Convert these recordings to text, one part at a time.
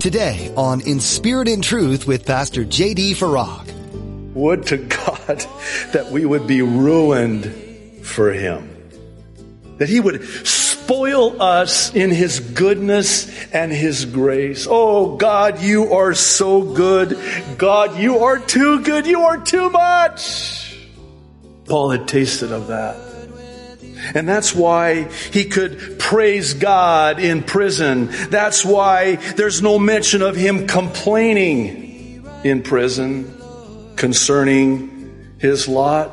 Today on In Spirit and Truth with Pastor J.D. Farag. Would to God that we would be ruined for Him. That He would spoil us in His goodness and His grace. Oh God, you are so good. God, you are too good. You are too much. Paul had tasted of that. And that's why he could praise God in prison. That's why there's no mention of him complaining in prison concerning his lot.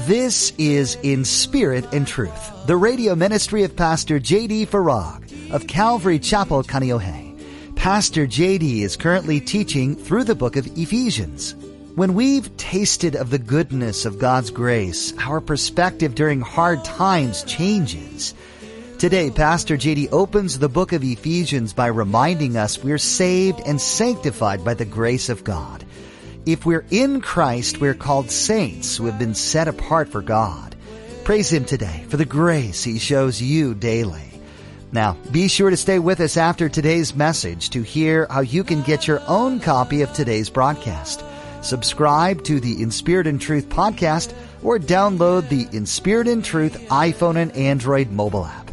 This is In Spirit and Truth, the radio ministry of Pastor J.D. Farag of Calvary Chapel, Kaneohe. Pastor J.D. is currently teaching through the book of Ephesians. When we've tasted of the goodness of God's grace, our perspective during hard times changes. Today, Pastor JD opens the book of Ephesians by reminding us we're saved and sanctified by the grace of God. If we're in Christ, we're called saints who have been set apart for God. Praise Him today for the grace He shows you daily. Now, be sure to stay with us after today's message to hear how you can get your own copy of today's broadcast. Subscribe to the In Spirit and Truth podcast or download the In Spirit and Truth iPhone and Android mobile app.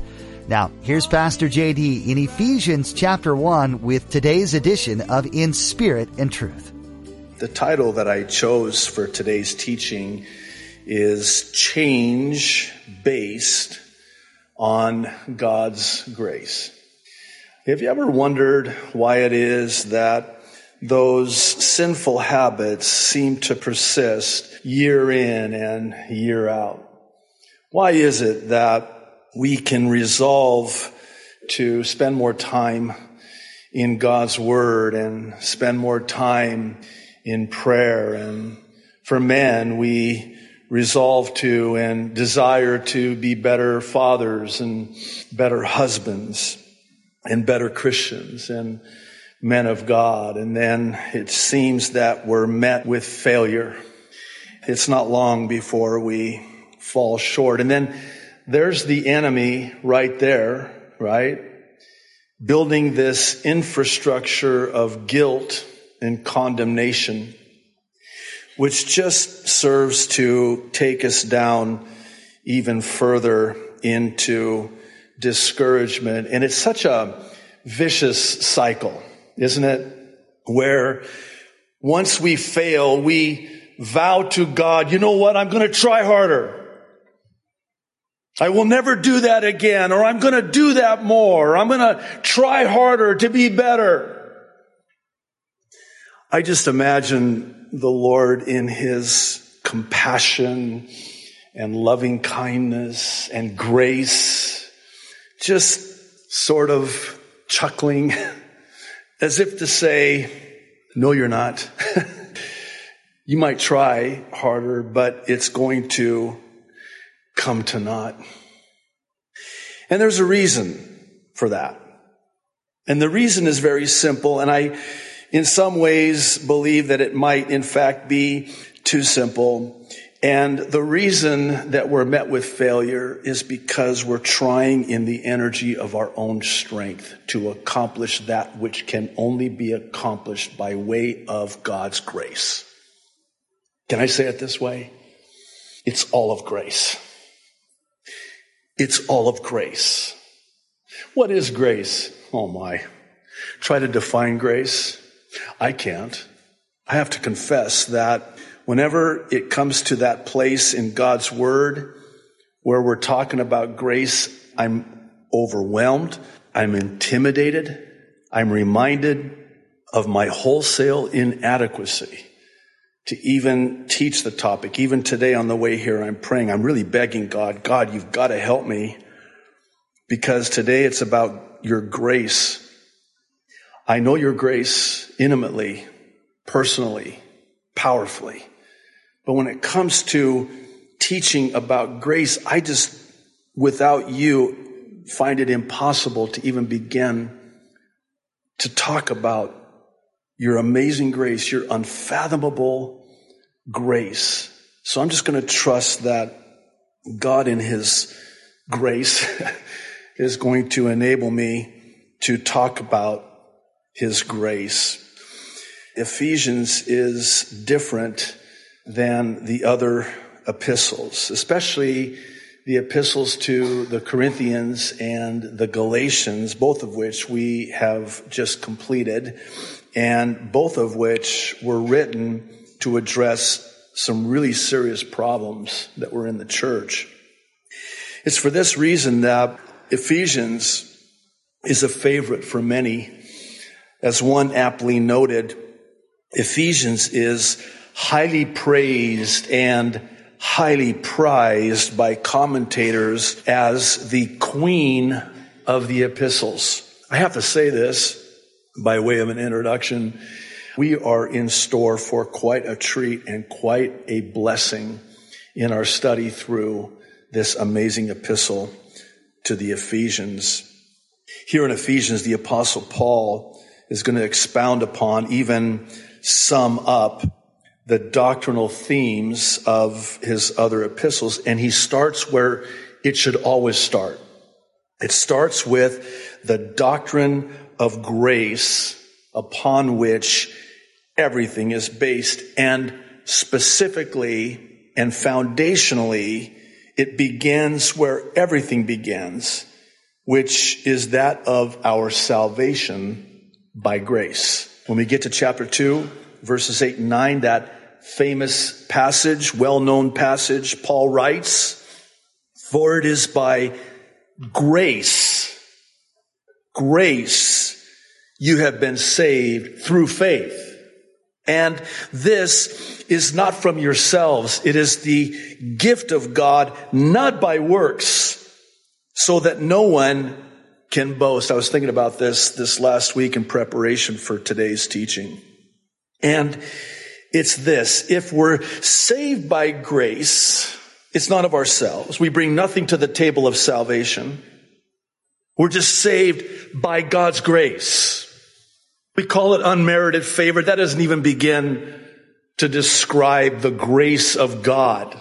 Now, here's Pastor JD in Ephesians chapter 1 with today's edition of In Spirit and Truth. The title that I chose for today's teaching is Change Based on God's Grace. Have you ever wondered why it is that those sinful habits seem to persist year in and year out. Why is it that we can resolve to spend more time in God's Word and spend more time in prayer? And for men, we resolve to and desire to be better fathers and better husbands and better Christians. And men of God. And then it seems that we're met with failure. It's not long before we fall short. And then there's the enemy right there, right? Building this infrastructure of guilt and condemnation, which just serves to take us down even further into discouragement. And it's such a vicious cycle isn't it? Where once we fail, we vow to God, you know what? I'm going to try harder. I will never do that again, or I'm going to do that more. I'm going to try harder to be better. I just imagine the Lord in his compassion and loving kindness and grace, just sort of chuckling as if to say, no, you're not. you might try harder, but it's going to come to naught. And there's a reason for that. And the reason is very simple. And I, in some ways, believe that it might, in fact, be too simple. And the reason that we're met with failure is because we're trying in the energy of our own strength to accomplish that which can only be accomplished by way of God's grace. Can I say it this way? It's all of grace. It's all of grace. What is grace? Oh my. Try to define grace. I can't. I have to confess that whenever it comes to that place in God's word where we're talking about grace, I'm overwhelmed. I'm intimidated. I'm reminded of my wholesale inadequacy to even teach the topic. Even today on the way here, I'm praying. I'm really begging God, God, you've got to help me because today it's about your grace. I know your grace intimately, personally, powerfully. But when it comes to teaching about grace, I just, without you, find it impossible to even begin to talk about your amazing grace, your unfathomable grace. So I'm just going to trust that God in His grace is going to enable me to talk about his grace. Ephesians is different than the other epistles, especially the epistles to the Corinthians and the Galatians, both of which we have just completed, and both of which were written to address some really serious problems that were in the church. It's for this reason that Ephesians is a favorite for many. As one aptly noted, Ephesians is highly praised and highly prized by commentators as the queen of the epistles. I have to say this by way of an introduction. We are in store for quite a treat and quite a blessing in our study through this amazing epistle to the Ephesians. Here in Ephesians, the apostle Paul is going to expound upon, even sum up the doctrinal themes of his other epistles. And he starts where it should always start. It starts with the doctrine of grace upon which everything is based. And specifically and foundationally, it begins where everything begins, which is that of our salvation by grace. When we get to chapter 2, verses 8 and 9, that famous passage, well known passage, Paul writes, For it is by grace, grace, you have been saved through faith. And this is not from yourselves. It is the gift of God, not by works, so that no one can boast. I was thinking about this this last week in preparation for today's teaching. And it's this. If we're saved by grace, it's not of ourselves. We bring nothing to the table of salvation. We're just saved by God's grace. We call it unmerited favor. That doesn't even begin to describe the grace of God.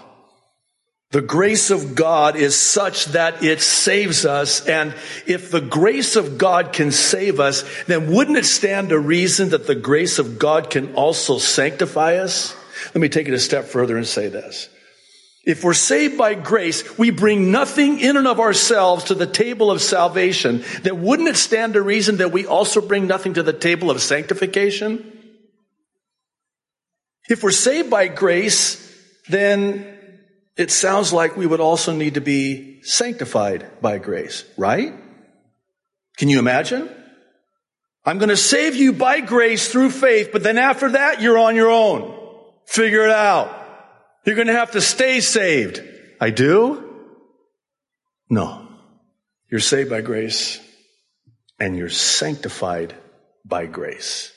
The grace of God is such that it saves us. And if the grace of God can save us, then wouldn't it stand to reason that the grace of God can also sanctify us? Let me take it a step further and say this. If we're saved by grace, we bring nothing in and of ourselves to the table of salvation. Then wouldn't it stand to reason that we also bring nothing to the table of sanctification? If we're saved by grace, then it sounds like we would also need to be sanctified by grace, right? Can you imagine? I'm going to save you by grace through faith, but then after that, you're on your own. Figure it out. You're going to have to stay saved. I do? No. You're saved by grace and you're sanctified by grace.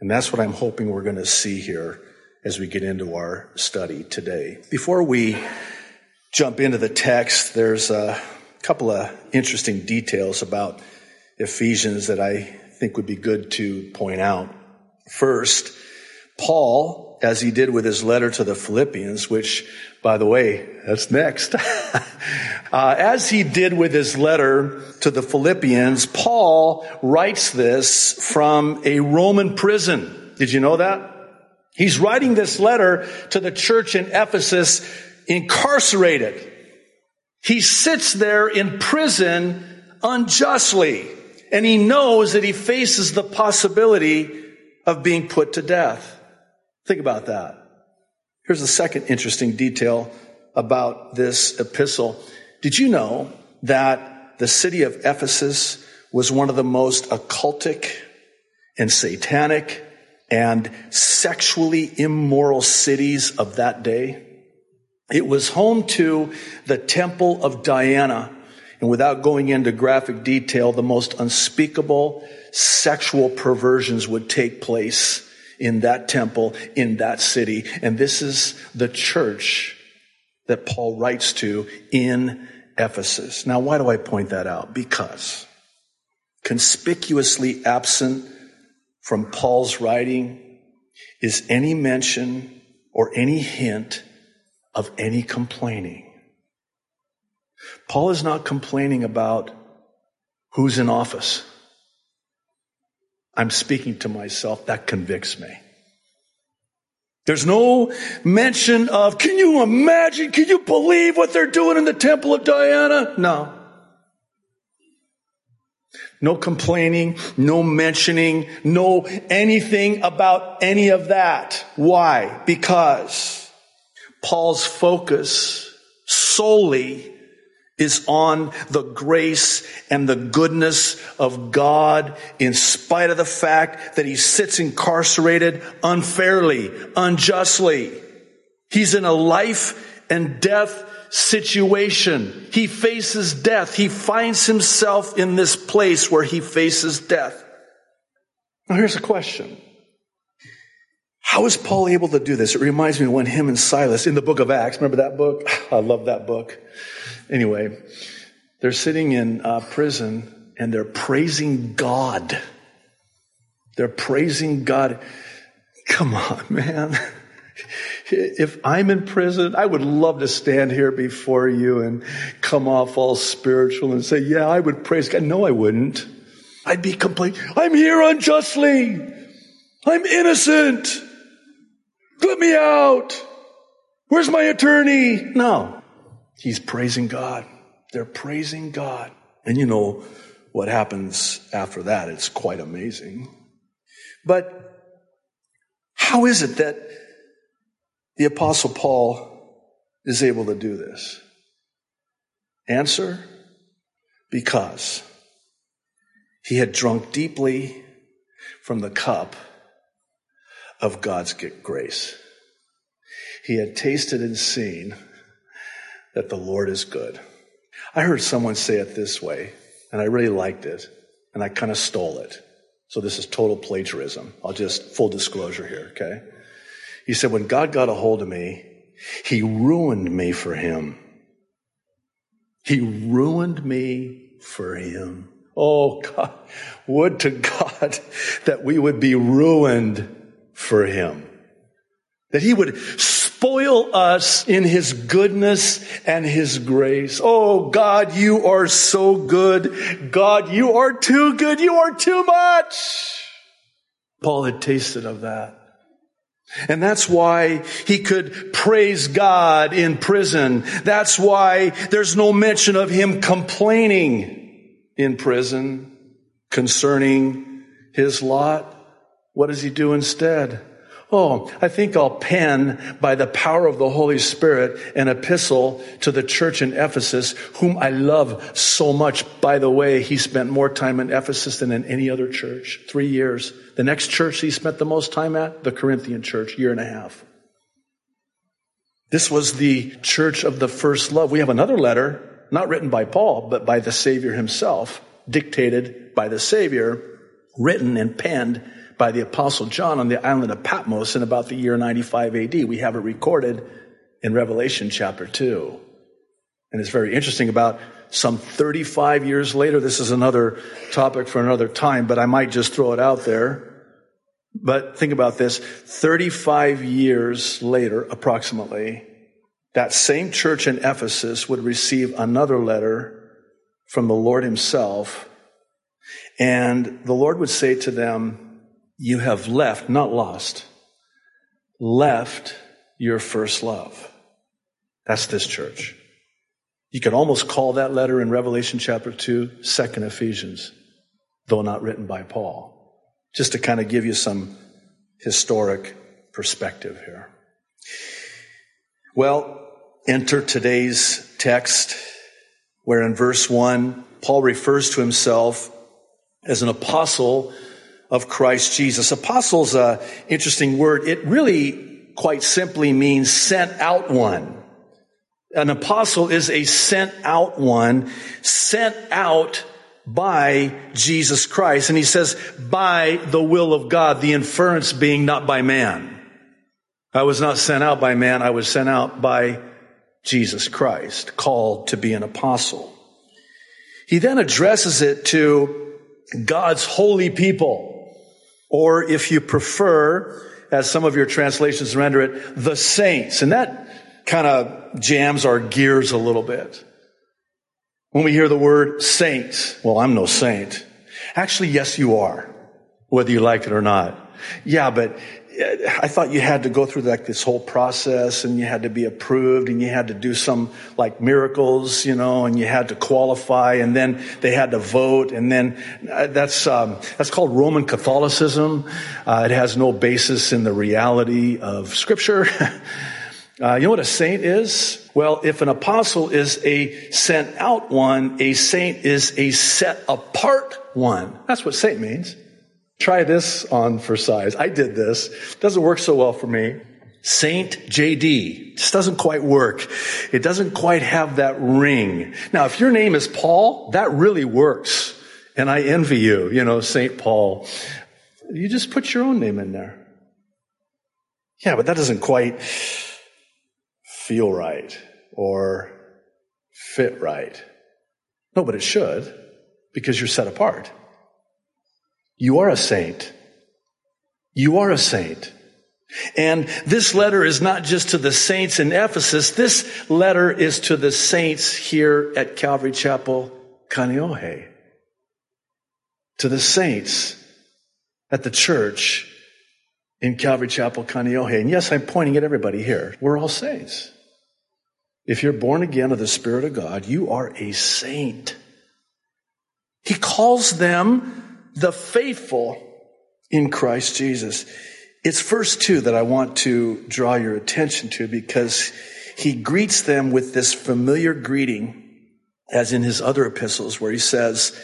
And that's what I'm hoping we're going to see here as we get into our study today. Before we jump into the text, there's a couple of interesting details about Ephesians that I think would be good to point out. First, Paul as he did with his letter to the Philippians, which, by the way, that's next. uh, as he did with his letter to the Philippians, Paul writes this from a Roman prison. Did you know that? He's writing this letter to the church in Ephesus incarcerated. He sits there in prison unjustly, and he knows that he faces the possibility of being put to death. Think about that. Here's the second interesting detail about this epistle. Did you know that the city of Ephesus was one of the most occultic and satanic and sexually immoral cities of that day? It was home to the temple of Diana. And without going into graphic detail, the most unspeakable sexual perversions would take place in that temple, in that city. And this is the church that Paul writes to in Ephesus. Now, why do I point that out? Because conspicuously absent from Paul's writing is any mention or any hint of any complaining. Paul is not complaining about who's in office. I'm speaking to myself. That convicts me. There's no mention of, can you imagine, can you believe what they're doing in the temple of Diana? No. No complaining, no mentioning, no anything about any of that. Why? Because Paul's focus solely is on the grace and the goodness of God in spite of the fact that he sits incarcerated unfairly, unjustly. He's in a life and death situation. He faces death. He finds himself in this place where he faces death. Now here's a question. How is Paul able to do this? It reminds me of when him and Silas in the book of Acts, remember that book? I love that book. Anyway, they're sitting in uh, prison and they're praising God. They're praising God. Come on, man. If I'm in prison, I would love to stand here before you and come off all spiritual and say, yeah, I would praise God. No, I wouldn't. I'd be complete. I'm here unjustly. I'm innocent. Let me out. Where's my attorney? No. He's praising God. They're praising God. And you know what happens after that. It's quite amazing. But how is it that the apostle Paul is able to do this? Answer, because he had drunk deeply from the cup of God's grace. He had tasted and seen that the Lord is good. I heard someone say it this way, and I really liked it, and I kind of stole it. So this is total plagiarism. I'll just full disclosure here, okay? He said, when God got a hold of me, he ruined me for him. He ruined me for him. Oh God, would to God that we would be ruined for him. That he would spoil us in his goodness and his grace. Oh God, you are so good. God, you are too good. You are too much. Paul had tasted of that. And that's why he could praise God in prison. That's why there's no mention of him complaining in prison concerning his lot. What does he do instead? Oh, I think I'll pen by the power of the Holy Spirit an epistle to the church in Ephesus, whom I love so much. By the way, he spent more time in Ephesus than in any other church. Three years. The next church he spent the most time at, the Corinthian church, year and a half. This was the church of the first love. We have another letter, not written by Paul, but by the Savior himself, dictated by the Savior, written and penned by the apostle John on the island of Patmos in about the year 95 AD. We have it recorded in Revelation chapter 2. And it's very interesting about some 35 years later. This is another topic for another time, but I might just throw it out there. But think about this. 35 years later, approximately, that same church in Ephesus would receive another letter from the Lord himself. And the Lord would say to them, you have left, not lost, left your first love. That's this church. You could almost call that letter in Revelation chapter 2, second Ephesians, though not written by Paul. Just to kind of give you some historic perspective here. Well, enter today's text where in verse 1, Paul refers to himself as an apostle of Christ Jesus. Apostle's a interesting word. It really quite simply means sent out one. An apostle is a sent out one, sent out by Jesus Christ. And he says, by the will of God, the inference being not by man. I was not sent out by man, I was sent out by Jesus Christ, called to be an apostle. He then addresses it to God's holy people. Or if you prefer, as some of your translations render it, the saints. And that kind of jams our gears a little bit. When we hear the word saint, well, I'm no saint. Actually, yes, you are. whether you like it or not. Yeah, but I thought you had to go through like this whole process and you had to be approved and you had to do some like miracles, you know, and you had to qualify and then they had to vote and then uh, that's, um, that's called Roman Catholicism. Uh, it has no basis in the reality of scripture. uh, you know what a saint is? Well, if an apostle is a sent out one, a saint is a set apart one. That's what saint means. Try this on for size. I did this. Doesn't work so well for me. Saint JD. Just doesn't quite work. It doesn't quite have that ring. Now, if your name is Paul, that really works. And I envy you, you know, Saint Paul. You just put your own name in there. Yeah, but that doesn't quite feel right or fit right. No, but it should because you're set apart. You are a saint. You are a saint. And this letter is not just to the saints in Ephesus. This letter is to the saints here at Calvary Chapel, Kaneohe. To the saints at the church in Calvary Chapel, Kaneohe. And yes, I'm pointing at everybody here. We're all saints. If you're born again of the Spirit of God, you are a saint. He calls them the faithful in Christ Jesus. It's verse two that I want to draw your attention to because he greets them with this familiar greeting as in his other epistles where he says,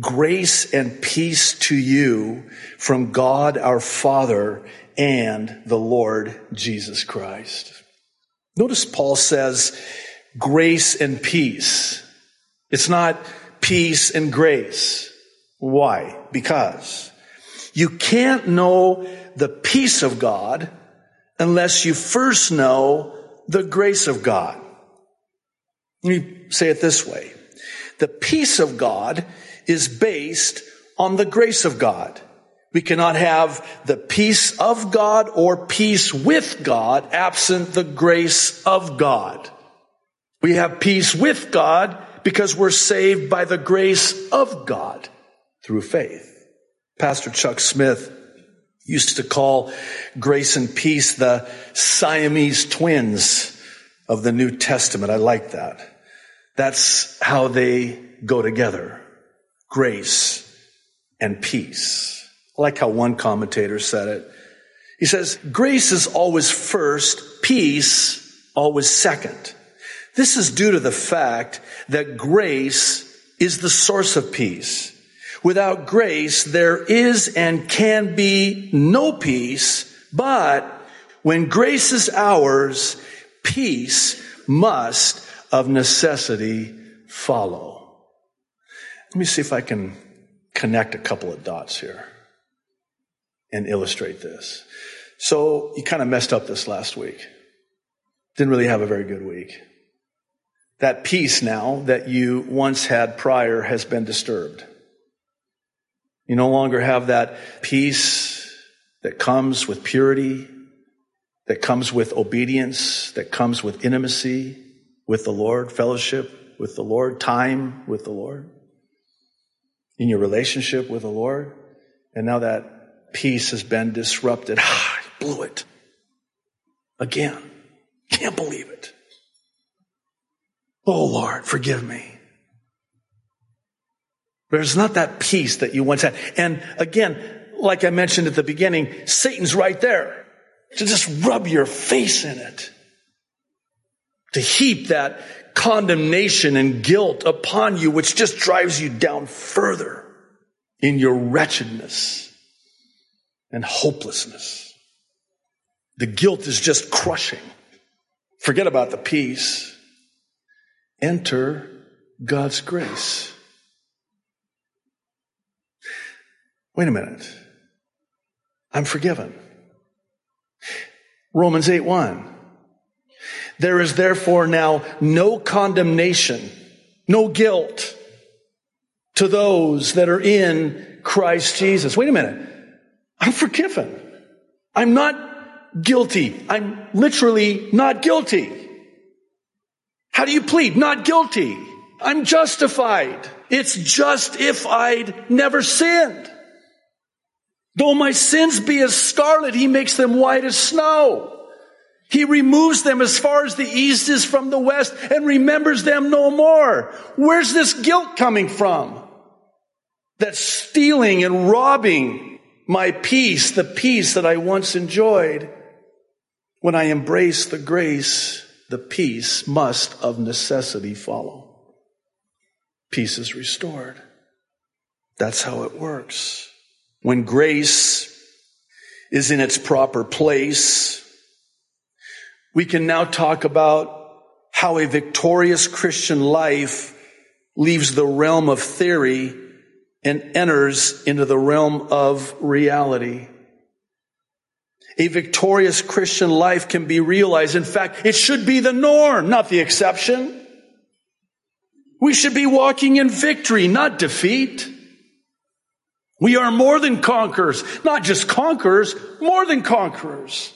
grace and peace to you from God our Father and the Lord Jesus Christ. Notice Paul says grace and peace. It's not peace and grace. Why? Because you can't know the peace of God unless you first know the grace of God. Let me say it this way. The peace of God is based on the grace of God. We cannot have the peace of God or peace with God absent the grace of God. We have peace with God because we're saved by the grace of God through faith. Pastor Chuck Smith used to call grace and peace the Siamese twins of the New Testament. I like that. That's how they go together. Grace and peace. I like how one commentator said it. He says, grace is always first, peace always second. This is due to the fact that grace is the source of peace. Without grace, there is and can be no peace, but when grace is ours, peace must of necessity follow. Let me see if I can connect a couple of dots here and illustrate this. So you kind of messed up this last week. Didn't really have a very good week. That peace now that you once had prior has been disturbed. You no longer have that peace that comes with purity, that comes with obedience, that comes with intimacy with the Lord, fellowship with the Lord, time with the Lord, in your relationship with the Lord. And now that peace has been disrupted. I blew it. Again. Can't believe it. Oh Lord, forgive me. There's not that peace that you once had. And again, like I mentioned at the beginning, Satan's right there to just rub your face in it. To heap that condemnation and guilt upon you, which just drives you down further in your wretchedness and hopelessness. The guilt is just crushing. Forget about the peace. Enter God's grace. Wait a minute. I'm forgiven. Romans 8 1. There is therefore now no condemnation, no guilt to those that are in Christ Jesus. Wait a minute. I'm forgiven. I'm not guilty. I'm literally not guilty. How do you plead? Not guilty. I'm justified. It's just if I'd never sinned. Though my sins be as scarlet, he makes them white as snow. He removes them as far as the east is from the west and remembers them no more. Where's this guilt coming from? That's stealing and robbing my peace, the peace that I once enjoyed. When I embrace the grace, the peace must of necessity follow. Peace is restored. That's how it works. When grace is in its proper place, we can now talk about how a victorious Christian life leaves the realm of theory and enters into the realm of reality. A victorious Christian life can be realized. In fact, it should be the norm, not the exception. We should be walking in victory, not defeat. We are more than conquerors, not just conquerors, more than conquerors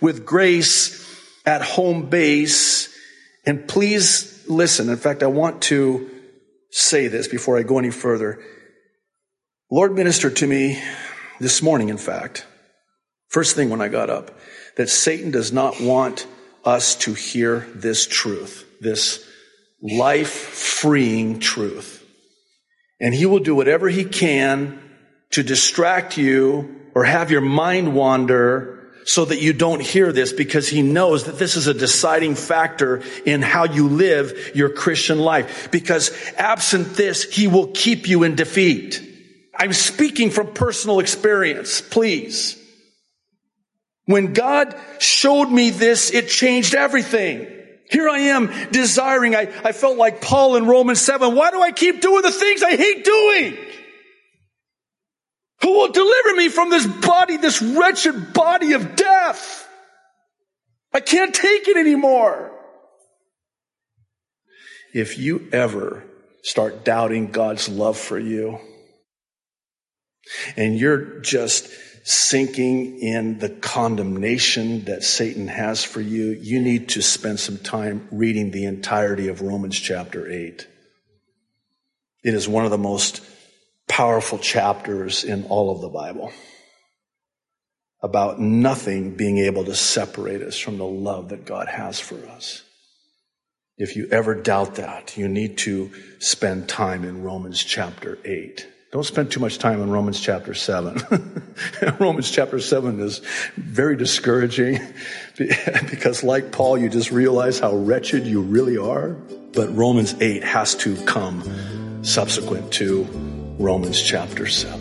with grace at home base. And please listen. In fact, I want to say this before I go any further. Lord ministered to me this morning, in fact, first thing when I got up, that Satan does not want us to hear this truth, this life freeing truth. And he will do whatever he can to distract you or have your mind wander so that you don't hear this because he knows that this is a deciding factor in how you live your Christian life. Because absent this, he will keep you in defeat. I'm speaking from personal experience, please. When God showed me this, it changed everything. Here I am desiring, I, I felt like Paul in Romans 7. Why do I keep doing the things I hate doing? Who will deliver me from this body, this wretched body of death? I can't take it anymore. If you ever start doubting God's love for you, and you're just sinking in the condemnation that Satan has for you, you need to spend some time reading the entirety of Romans chapter 8. It is one of the most powerful chapters in all of the Bible about nothing being able to separate us from the love that God has for us. If you ever doubt that, you need to spend time in Romans chapter 8. Don't spend too much time in Romans chapter 7. Romans chapter 7 is very discouraging because like Paul, you just realize how wretched you really are. But Romans 8 has to come subsequent to Romans chapter 7.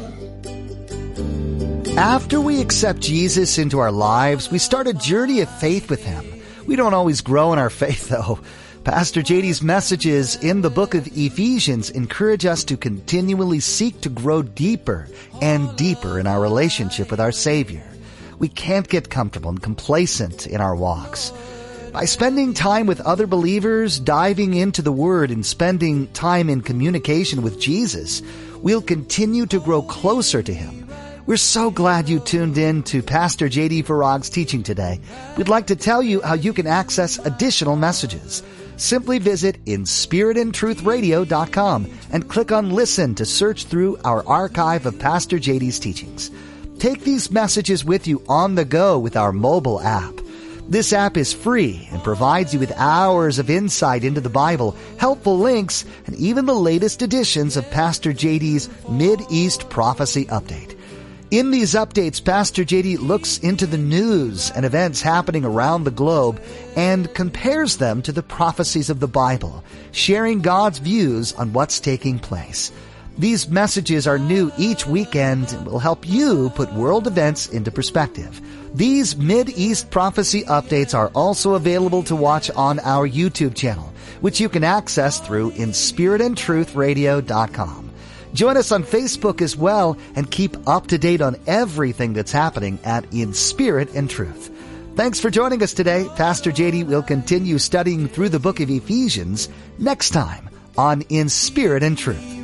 After we accept Jesus into our lives, we start a journey of faith with Him. We don't always grow in our faith though. Pastor JD's messages in the book of Ephesians encourage us to continually seek to grow deeper and deeper in our relationship with our Savior. We can't get comfortable and complacent in our walks. By spending time with other believers, diving into the Word, and spending time in communication with Jesus, we'll continue to grow closer to Him. We're so glad you tuned in to Pastor J.D. Farag's teaching today. We'd like to tell you how you can access additional messages. Simply visit inspiritandtruthradio.com and click on listen to search through our archive of Pastor JD's teachings. Take these messages with you on the go with our mobile app. This app is free and provides you with hours of insight into the Bible, helpful links, and even the latest editions of Pastor JD's Mid-East Prophecy Update. In these updates, Pastor JD looks into the news and events happening around the globe and compares them to the prophecies of the Bible, sharing God's views on what's taking place. These messages are new each weekend and will help you put world events into perspective. These Mid-East prophecy updates are also available to watch on our YouTube channel, which you can access through inspiritandtruthradio.com. Join us on Facebook as well and keep up to date on everything that's happening at In Spirit and Truth. Thanks for joining us today. Pastor JD will continue studying through the book of Ephesians next time on In Spirit and Truth.